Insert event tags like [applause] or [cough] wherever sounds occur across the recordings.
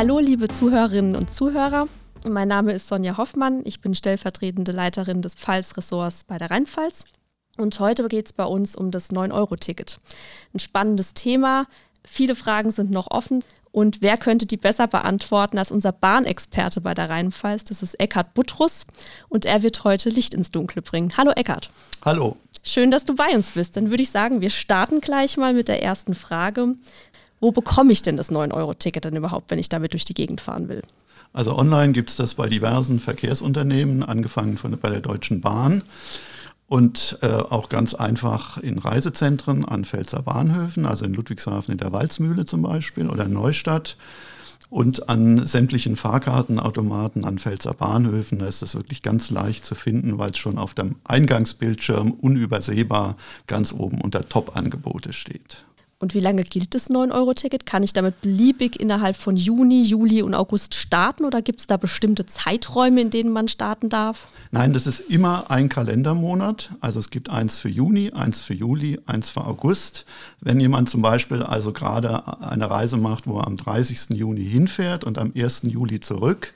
Hallo, liebe Zuhörerinnen und Zuhörer. Mein Name ist Sonja Hoffmann. Ich bin stellvertretende Leiterin des Pfalz-Ressorts bei der Rheinpfalz. Und heute geht es bei uns um das 9-Euro-Ticket. Ein spannendes Thema. Viele Fragen sind noch offen. Und wer könnte die besser beantworten als unser Bahnexperte bei der Rheinpfalz? Das ist Eckhard Buttrus. Und er wird heute Licht ins Dunkle bringen. Hallo, Eckhard. Hallo. Schön, dass du bei uns bist. Dann würde ich sagen, wir starten gleich mal mit der ersten Frage. Wo bekomme ich denn das 9-Euro-Ticket dann überhaupt, wenn ich damit durch die Gegend fahren will? Also online gibt es das bei diversen Verkehrsunternehmen, angefangen von, bei der Deutschen Bahn und äh, auch ganz einfach in Reisezentren an Pfälzer Bahnhöfen, also in Ludwigshafen in der Walzmühle zum Beispiel oder in Neustadt und an sämtlichen Fahrkartenautomaten an Pfälzer Bahnhöfen. Da ist das wirklich ganz leicht zu finden, weil es schon auf dem Eingangsbildschirm unübersehbar ganz oben unter Top-Angebote steht. Und wie lange gilt das 9-Euro-Ticket? Kann ich damit beliebig innerhalb von Juni, Juli und August starten oder gibt es da bestimmte Zeiträume, in denen man starten darf? Nein, das ist immer ein Kalendermonat. Also es gibt eins für Juni, eins für Juli, eins für August. Wenn jemand zum Beispiel also gerade eine Reise macht, wo er am 30. Juni hinfährt und am 1. Juli zurück,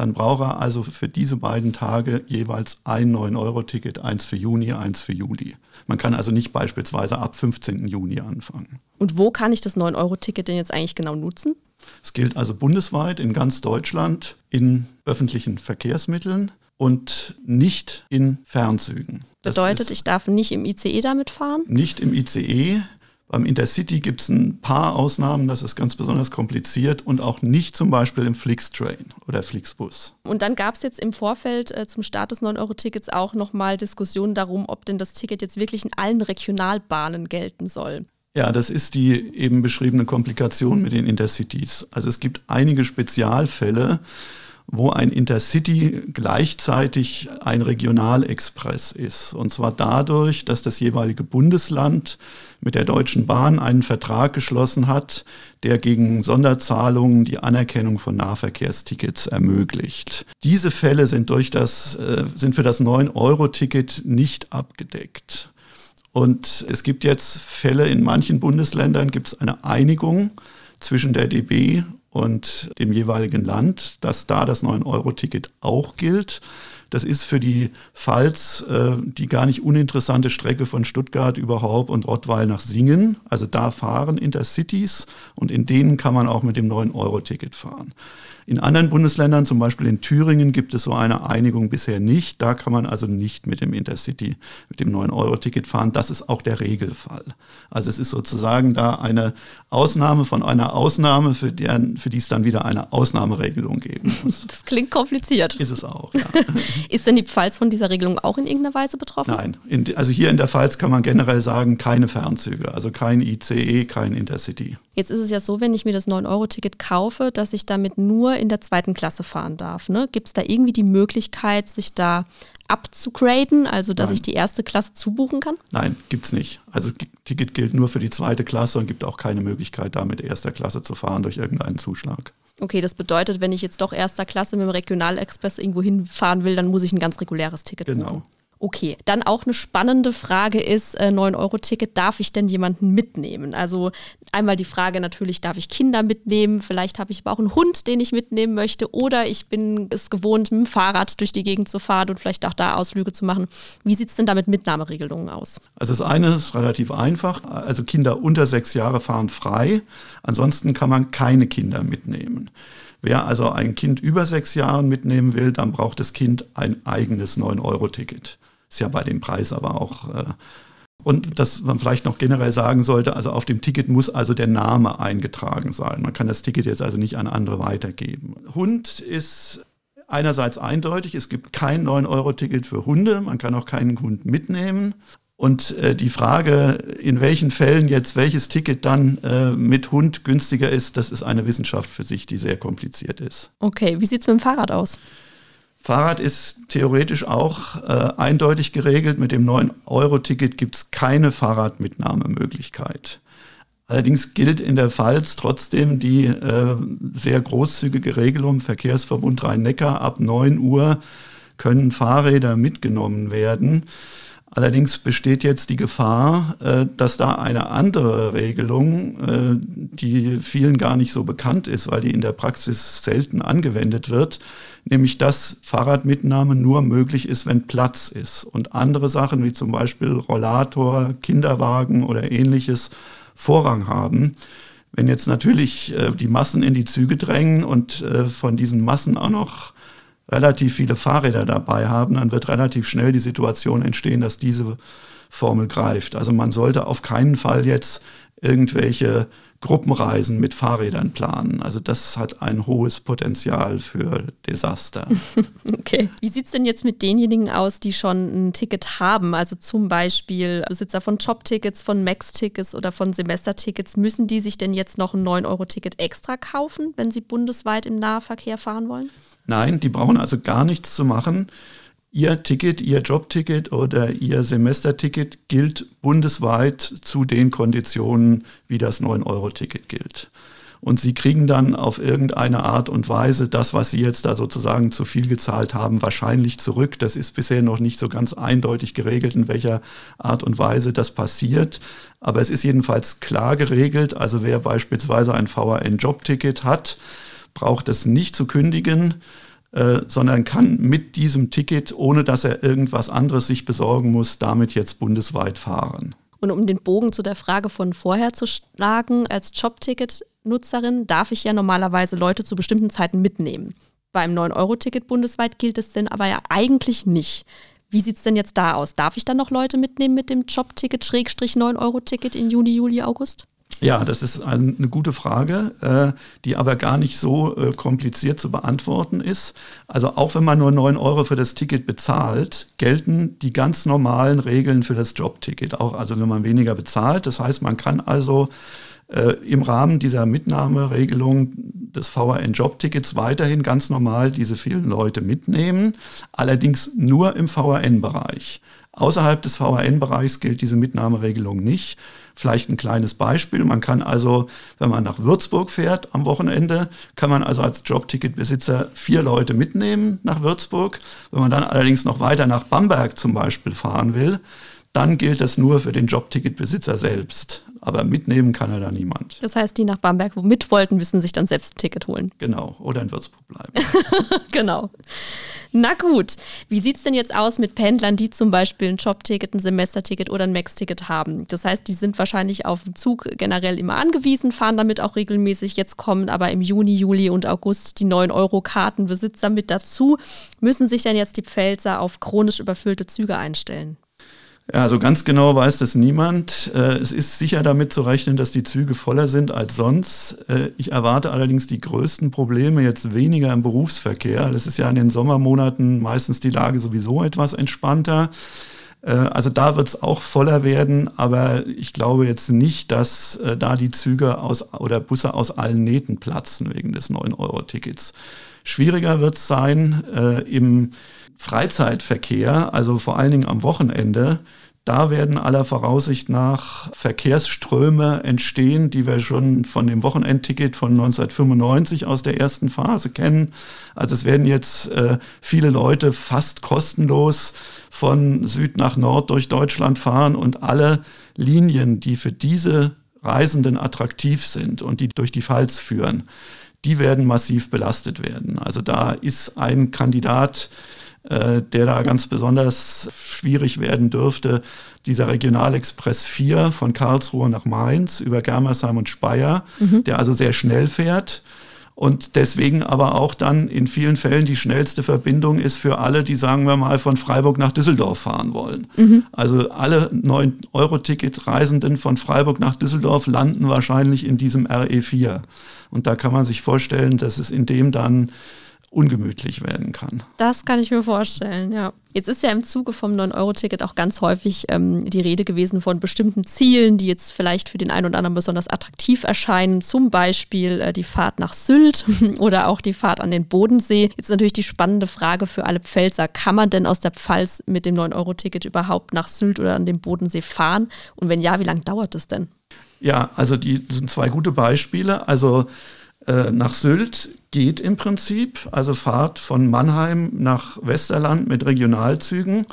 dann braucht er also für diese beiden Tage jeweils ein 9-Euro-Ticket, eins für Juni, eins für Juli. Man kann also nicht beispielsweise ab 15. Juni anfangen. Und wo kann ich das 9-Euro-Ticket denn jetzt eigentlich genau nutzen? Es gilt also bundesweit in ganz Deutschland in öffentlichen Verkehrsmitteln und nicht in Fernzügen. Bedeutet, ich darf nicht im ICE damit fahren? Nicht im ICE. Beim Intercity gibt es ein paar Ausnahmen, das ist ganz besonders kompliziert und auch nicht zum Beispiel im Flixtrain oder Flixbus. Und dann gab es jetzt im Vorfeld äh, zum Start des 9-Euro-Tickets auch nochmal Diskussionen darum, ob denn das Ticket jetzt wirklich in allen Regionalbahnen gelten soll. Ja, das ist die eben beschriebene Komplikation mit den Intercities. Also es gibt einige Spezialfälle, wo ein Intercity gleichzeitig ein Regionalexpress ist. Und zwar dadurch, dass das jeweilige Bundesland mit der Deutschen Bahn einen Vertrag geschlossen hat, der gegen Sonderzahlungen die Anerkennung von Nahverkehrstickets ermöglicht. Diese Fälle sind, durch das, äh, sind für das 9-Euro-Ticket nicht abgedeckt. Und es gibt jetzt Fälle in manchen Bundesländern, gibt es eine Einigung zwischen der DB und dem jeweiligen Land, dass da das 9-Euro-Ticket auch gilt. Das ist für die Pfalz äh, die gar nicht uninteressante Strecke von Stuttgart über Horb und Rottweil nach Singen. Also da fahren Intercities und in denen kann man auch mit dem 9-Euro-Ticket fahren. In anderen Bundesländern, zum Beispiel in Thüringen, gibt es so eine Einigung bisher nicht. Da kann man also nicht mit dem Intercity, mit dem 9-Euro-Ticket fahren. Das ist auch der Regelfall. Also es ist sozusagen da eine Ausnahme von einer Ausnahme, für, deren, für die es dann wieder eine Ausnahmeregelung geben muss. [laughs] Das klingt kompliziert. Ist es auch, ja. [laughs] ist denn die Pfalz von dieser Regelung auch in irgendeiner Weise betroffen? Nein. In, also hier in der Pfalz kann man generell sagen, keine Fernzüge, also kein ICE, kein Intercity. Jetzt ist es ja so, wenn ich mir das 9-Euro-Ticket kaufe, dass ich damit nur in der zweiten Klasse fahren darf. Ne? Gibt es da irgendwie die Möglichkeit, sich da abzugraden, also dass Nein. ich die erste Klasse zubuchen kann? Nein, gibt es nicht. Also Ticket gilt nur für die zweite Klasse und gibt auch keine Möglichkeit, da mit erster Klasse zu fahren durch irgendeinen Zuschlag. Okay, das bedeutet, wenn ich jetzt doch erster Klasse mit dem Regionalexpress irgendwo hinfahren will, dann muss ich ein ganz reguläres Ticket genau. buchen. Okay, dann auch eine spannende Frage ist, äh, 9-Euro-Ticket, darf ich denn jemanden mitnehmen? Also einmal die Frage natürlich, darf ich Kinder mitnehmen? Vielleicht habe ich aber auch einen Hund, den ich mitnehmen möchte. Oder ich bin es gewohnt, mit dem Fahrrad durch die Gegend zu fahren und vielleicht auch da Ausflüge zu machen. Wie sieht es denn da mit Mitnahmeregelungen aus? Also das eine ist relativ einfach. Also Kinder unter sechs Jahre fahren frei. Ansonsten kann man keine Kinder mitnehmen. Wer also ein Kind über sechs Jahren mitnehmen will, dann braucht das Kind ein eigenes 9-Euro-Ticket. Ist ja bei dem Preis aber auch. Äh, und dass man vielleicht noch generell sagen sollte, also auf dem Ticket muss also der Name eingetragen sein. Man kann das Ticket jetzt also nicht an andere weitergeben. Hund ist einerseits eindeutig, es gibt kein 9-Euro-Ticket für Hunde, man kann auch keinen Hund mitnehmen. Und äh, die Frage, in welchen Fällen jetzt welches Ticket dann äh, mit Hund günstiger ist, das ist eine Wissenschaft für sich, die sehr kompliziert ist. Okay, wie sieht es mit dem Fahrrad aus? Fahrrad ist theoretisch auch äh, eindeutig geregelt. Mit dem 9-Euro-Ticket gibt es keine Fahrradmitnahmemöglichkeit. Allerdings gilt in der Pfalz trotzdem die äh, sehr großzügige Regelung Verkehrsverbund Rhein-Neckar. Ab 9 Uhr können Fahrräder mitgenommen werden. Allerdings besteht jetzt die Gefahr, äh, dass da eine andere Regelung, äh, die vielen gar nicht so bekannt ist, weil die in der Praxis selten angewendet wird, nämlich dass Fahrradmitnahme nur möglich ist, wenn Platz ist. Und andere Sachen wie zum Beispiel Rollator, Kinderwagen oder ähnliches Vorrang haben. Wenn jetzt natürlich äh, die Massen in die Züge drängen und von diesen Massen auch noch relativ viele Fahrräder dabei haben, dann wird relativ schnell die Situation entstehen, dass diese Formel greift. Also man sollte auf keinen Fall jetzt irgendwelche Gruppenreisen mit Fahrrädern planen. Also das hat ein hohes Potenzial für Desaster. [laughs] Okay. Wie sieht es denn jetzt mit denjenigen aus, die schon ein Ticket haben? Also zum Beispiel Besitzer von Jobtickets, von Max-Tickets oder von Semestertickets. Müssen die sich denn jetzt noch ein 9-Euro-Ticket extra kaufen, wenn sie bundesweit im Nahverkehr fahren wollen? Nein, die brauchen also gar nichts zu machen. Ihr Ticket, Ihr Jobticket oder Ihr Semesterticket gilt bundesweit zu den Konditionen, wie das 9-Euro-Ticket gilt. Und Sie kriegen dann auf irgendeine Art und Weise das, was Sie jetzt da sozusagen zu viel gezahlt haben, wahrscheinlich zurück. Das ist bisher noch nicht so ganz eindeutig geregelt, in welcher Art und Weise das passiert. Aber es ist jedenfalls klar geregelt. Also wer beispielsweise ein VRN-Jobticket hat, braucht es nicht zu kündigen, äh, sondern kann mit diesem Ticket, ohne dass er irgendwas anderes sich besorgen muss, damit jetzt bundesweit fahren. Und um den Bogen zu der Frage von vorher zu schlagen, als Jobticket-Nutzerin darf ich ja normalerweise Leute zu bestimmten Zeiten mitnehmen. Beim 9-Euro-Ticket bundesweit gilt es denn aber ja eigentlich nicht. Wie sieht es denn jetzt da aus? Darf ich dann noch Leute mitnehmen mit dem Jobticket, Schrägstrich 9-Euro-Ticket in Juni, Juli, August? Ja, das ist eine gute Frage, äh, die aber gar nicht so äh, kompliziert zu beantworten ist. Also auch wenn man nur 9 Euro für das Ticket bezahlt, gelten die ganz normalen Regeln für das Jobticket. Auch also wenn man weniger bezahlt. Das heißt, man kann also äh, im Rahmen dieser Mitnahmeregelung des VRN-Jobtickets weiterhin ganz normal diese vielen Leute mitnehmen, allerdings nur im VRN-Bereich. Außerhalb des VRN-Bereichs gilt diese Mitnahmeregelung nicht. Vielleicht ein kleines Beispiel. Man kann also, wenn man nach Würzburg fährt am Wochenende, kann man also als Jobticketbesitzer vier Leute mitnehmen nach Würzburg. Wenn man dann allerdings noch weiter nach Bamberg zum Beispiel fahren will, dann gilt das nur für den Jobticketbesitzer selbst. Aber mitnehmen kann er da niemand. Das heißt, die nach Bamberg mit wollten, müssen sich dann selbst ein Ticket holen. Genau, oder in Würzburg bleiben. [laughs] genau. Na gut, wie sieht es denn jetzt aus mit Pendlern, die zum Beispiel ein Jobticket, ein Semesterticket oder ein Max-Ticket haben? Das heißt, die sind wahrscheinlich auf den Zug generell immer angewiesen, fahren damit auch regelmäßig. Jetzt kommen aber im Juni, Juli und August die 9-Euro-Kartenbesitzer mit dazu. Müssen sich denn jetzt die Pfälzer auf chronisch überfüllte Züge einstellen? Ja, also ganz genau weiß das niemand. Äh, es ist sicher damit zu rechnen, dass die Züge voller sind als sonst. Äh, ich erwarte allerdings die größten Probleme jetzt weniger im Berufsverkehr. Das ist ja in den Sommermonaten meistens die Lage sowieso etwas entspannter. Äh, also da wird es auch voller werden, aber ich glaube jetzt nicht, dass da die Züge aus, oder Busse aus allen Nähten platzen wegen des 9-Euro-Tickets. Schwieriger wird es sein äh, im Freizeitverkehr, also vor allen Dingen am Wochenende. Da werden aller Voraussicht nach Verkehrsströme entstehen, die wir schon von dem Wochenendticket von 1995 aus der ersten Phase kennen. Also es werden jetzt äh, viele Leute fast kostenlos von Süd nach Nord durch Deutschland fahren und alle Linien, die für diese Reisenden attraktiv sind und die durch die Pfalz führen, die werden massiv belastet werden. Also da ist ein Kandidat, der da ganz besonders schwierig werden dürfte, dieser Regionalexpress 4 von Karlsruhe nach Mainz über Germersheim und Speyer, mhm. der also sehr schnell fährt und deswegen aber auch dann in vielen Fällen die schnellste Verbindung ist für alle, die sagen wir mal von Freiburg nach Düsseldorf fahren wollen. Mhm. Also alle 9-Euro-Ticket-Reisenden von Freiburg nach Düsseldorf landen wahrscheinlich in diesem RE4. Und da kann man sich vorstellen, dass es in dem dann ungemütlich werden kann. Das kann ich mir vorstellen, ja. Jetzt ist ja im Zuge vom 9-Euro-Ticket auch ganz häufig ähm, die Rede gewesen von bestimmten Zielen, die jetzt vielleicht für den einen oder anderen besonders attraktiv erscheinen. Zum Beispiel äh, die Fahrt nach Sylt [laughs] oder auch die Fahrt an den Bodensee. Jetzt natürlich die spannende Frage für alle Pfälzer. Kann man denn aus der Pfalz mit dem 9-Euro-Ticket überhaupt nach Sylt oder an den Bodensee fahren? Und wenn ja, wie lange dauert das denn? Ja, also die sind zwei gute Beispiele. Also äh, nach Sylt geht im Prinzip, also Fahrt von Mannheim nach Westerland mit Regionalzügen.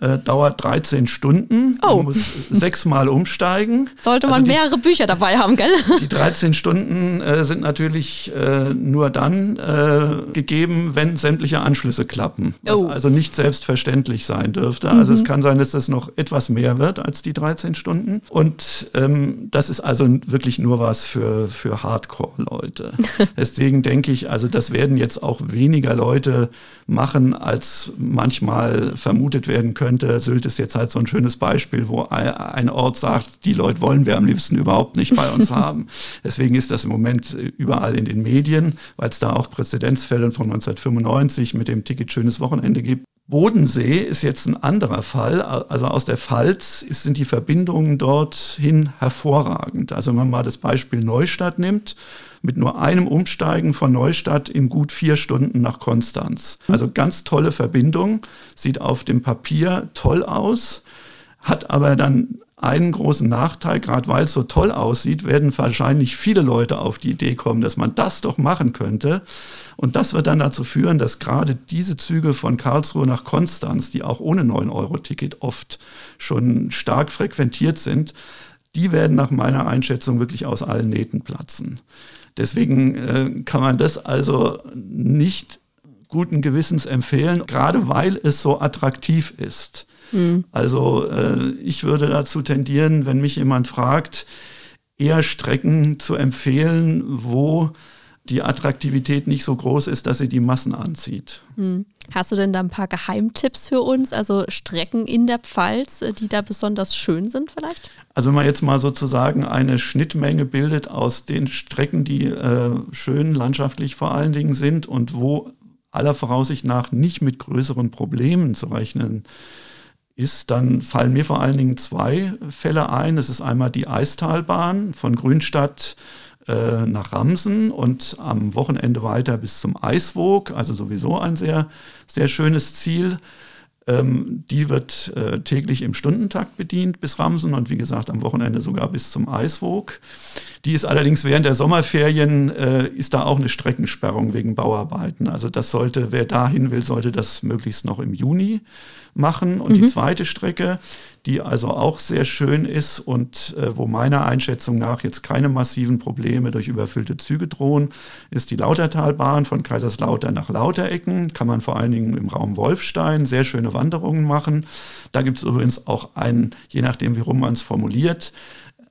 Äh, dauert 13 Stunden. Oh. Man muss sechsmal umsteigen. Sollte man also die, mehrere Bücher dabei haben, gell? Die 13 Stunden äh, sind natürlich äh, nur dann äh, gegeben, wenn sämtliche Anschlüsse klappen. Was oh. also nicht selbstverständlich sein dürfte. Mhm. Also es kann sein, dass das noch etwas mehr wird als die 13 Stunden. Und ähm, das ist also wirklich nur was für, für Hardcore-Leute. [laughs] Deswegen denke ich, also das werden jetzt auch weniger Leute machen, als manchmal vermutet werden können könnte. Sylt ist jetzt halt so ein schönes Beispiel, wo ein Ort sagt, die Leute wollen wir am liebsten überhaupt nicht bei uns [laughs] haben. Deswegen ist das im Moment überall in den Medien, weil es da auch Präzedenzfälle von 1995 mit dem Ticket Schönes Wochenende gibt. Bodensee ist jetzt ein anderer Fall. Also aus der Pfalz sind die Verbindungen dorthin hervorragend. Also wenn man mal das Beispiel Neustadt nimmt, mit nur einem Umsteigen von Neustadt in gut vier Stunden nach Konstanz. Also ganz tolle Verbindung, sieht auf dem Papier toll aus, hat aber dann einen großen Nachteil, gerade weil es so toll aussieht, werden wahrscheinlich viele Leute auf die Idee kommen, dass man das doch machen könnte. Und das wird dann dazu führen, dass gerade diese Züge von Karlsruhe nach Konstanz, die auch ohne 9-Euro-Ticket oft schon stark frequentiert sind, die werden nach meiner Einschätzung wirklich aus allen Nähten platzen. Deswegen äh, kann man das also nicht guten Gewissens empfehlen, gerade weil es so attraktiv ist. Mhm. Also äh, ich würde dazu tendieren, wenn mich jemand fragt, eher Strecken zu empfehlen, wo die Attraktivität nicht so groß ist, dass sie die Massen anzieht. Hm. Hast du denn da ein paar Geheimtipps für uns, also Strecken in der Pfalz, äh, die da besonders schön sind vielleicht? Also wenn man jetzt mal sozusagen eine Schnittmenge bildet aus den Strecken, die äh, schön landschaftlich vor allen Dingen sind und wo aller Voraussicht nach nicht mit größeren Problemen zu rechnen ist, dann fallen mir vor allen Dingen zwei Fälle ein. Es ist einmal die Eistalbahn von Grünstadt äh, nach Ramsen und am Wochenende weiter bis zum Eiswog, also sowieso ein sehr, sehr schönes Ziel. Ähm, die wird äh, täglich im Stundentakt bedient bis Ramsen und wie gesagt am Wochenende sogar bis zum Eiswog. Die ist allerdings während der Sommerferien äh, ist da auch eine Streckensperrung wegen Bauarbeiten. Also das sollte, wer dahin will, sollte das möglichst noch im Juni machen. Und mhm. die zweite Strecke, die also auch sehr schön ist und äh, wo meiner Einschätzung nach jetzt keine massiven Probleme durch überfüllte Züge drohen, ist die Lautertalbahn von Kaiserslautern nach Lauterecken. Kann man vor allen Dingen im Raum Wolfstein sehr schöne Wanderungen machen. Da gibt es übrigens auch einen, je nachdem, wie rum man es formuliert,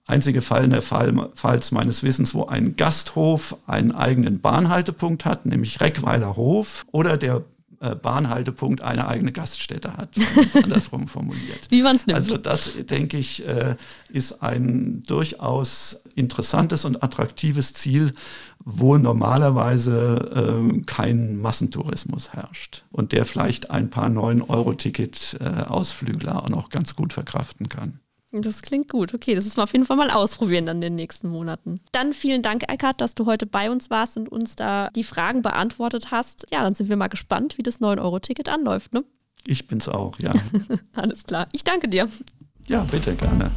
einzige Fall in der Pfalz meines Wissens, wo ein Gasthof einen eigenen Bahnhaltepunkt hat, nämlich Reckweiler Hof oder der Bahnhaltepunkt eine eigene Gaststätte hat, [laughs] andersrum formuliert. Wie man es nimmt. Also das, denke ich, äh, ist ein durchaus interessantes und attraktives Ziel, wo normalerweise äh, kein Massentourismus herrscht und der vielleicht ein paar 9-Euro-Ticket-Ausflügler auch noch ganz gut verkraften kann. Das klingt gut. Okay, das müssen wir auf jeden Fall mal ausprobieren dann in den nächsten Monaten. Dann vielen Dank, Eckhard, dass du heute bei uns warst und uns da die Fragen beantwortet hast. Ja, dann sind wir mal gespannt, wie das 9-Euro-Ticket anläuft, ne? Ich bin's auch, ja. [laughs] Alles klar. Ich danke dir. Ja, bitte gerne.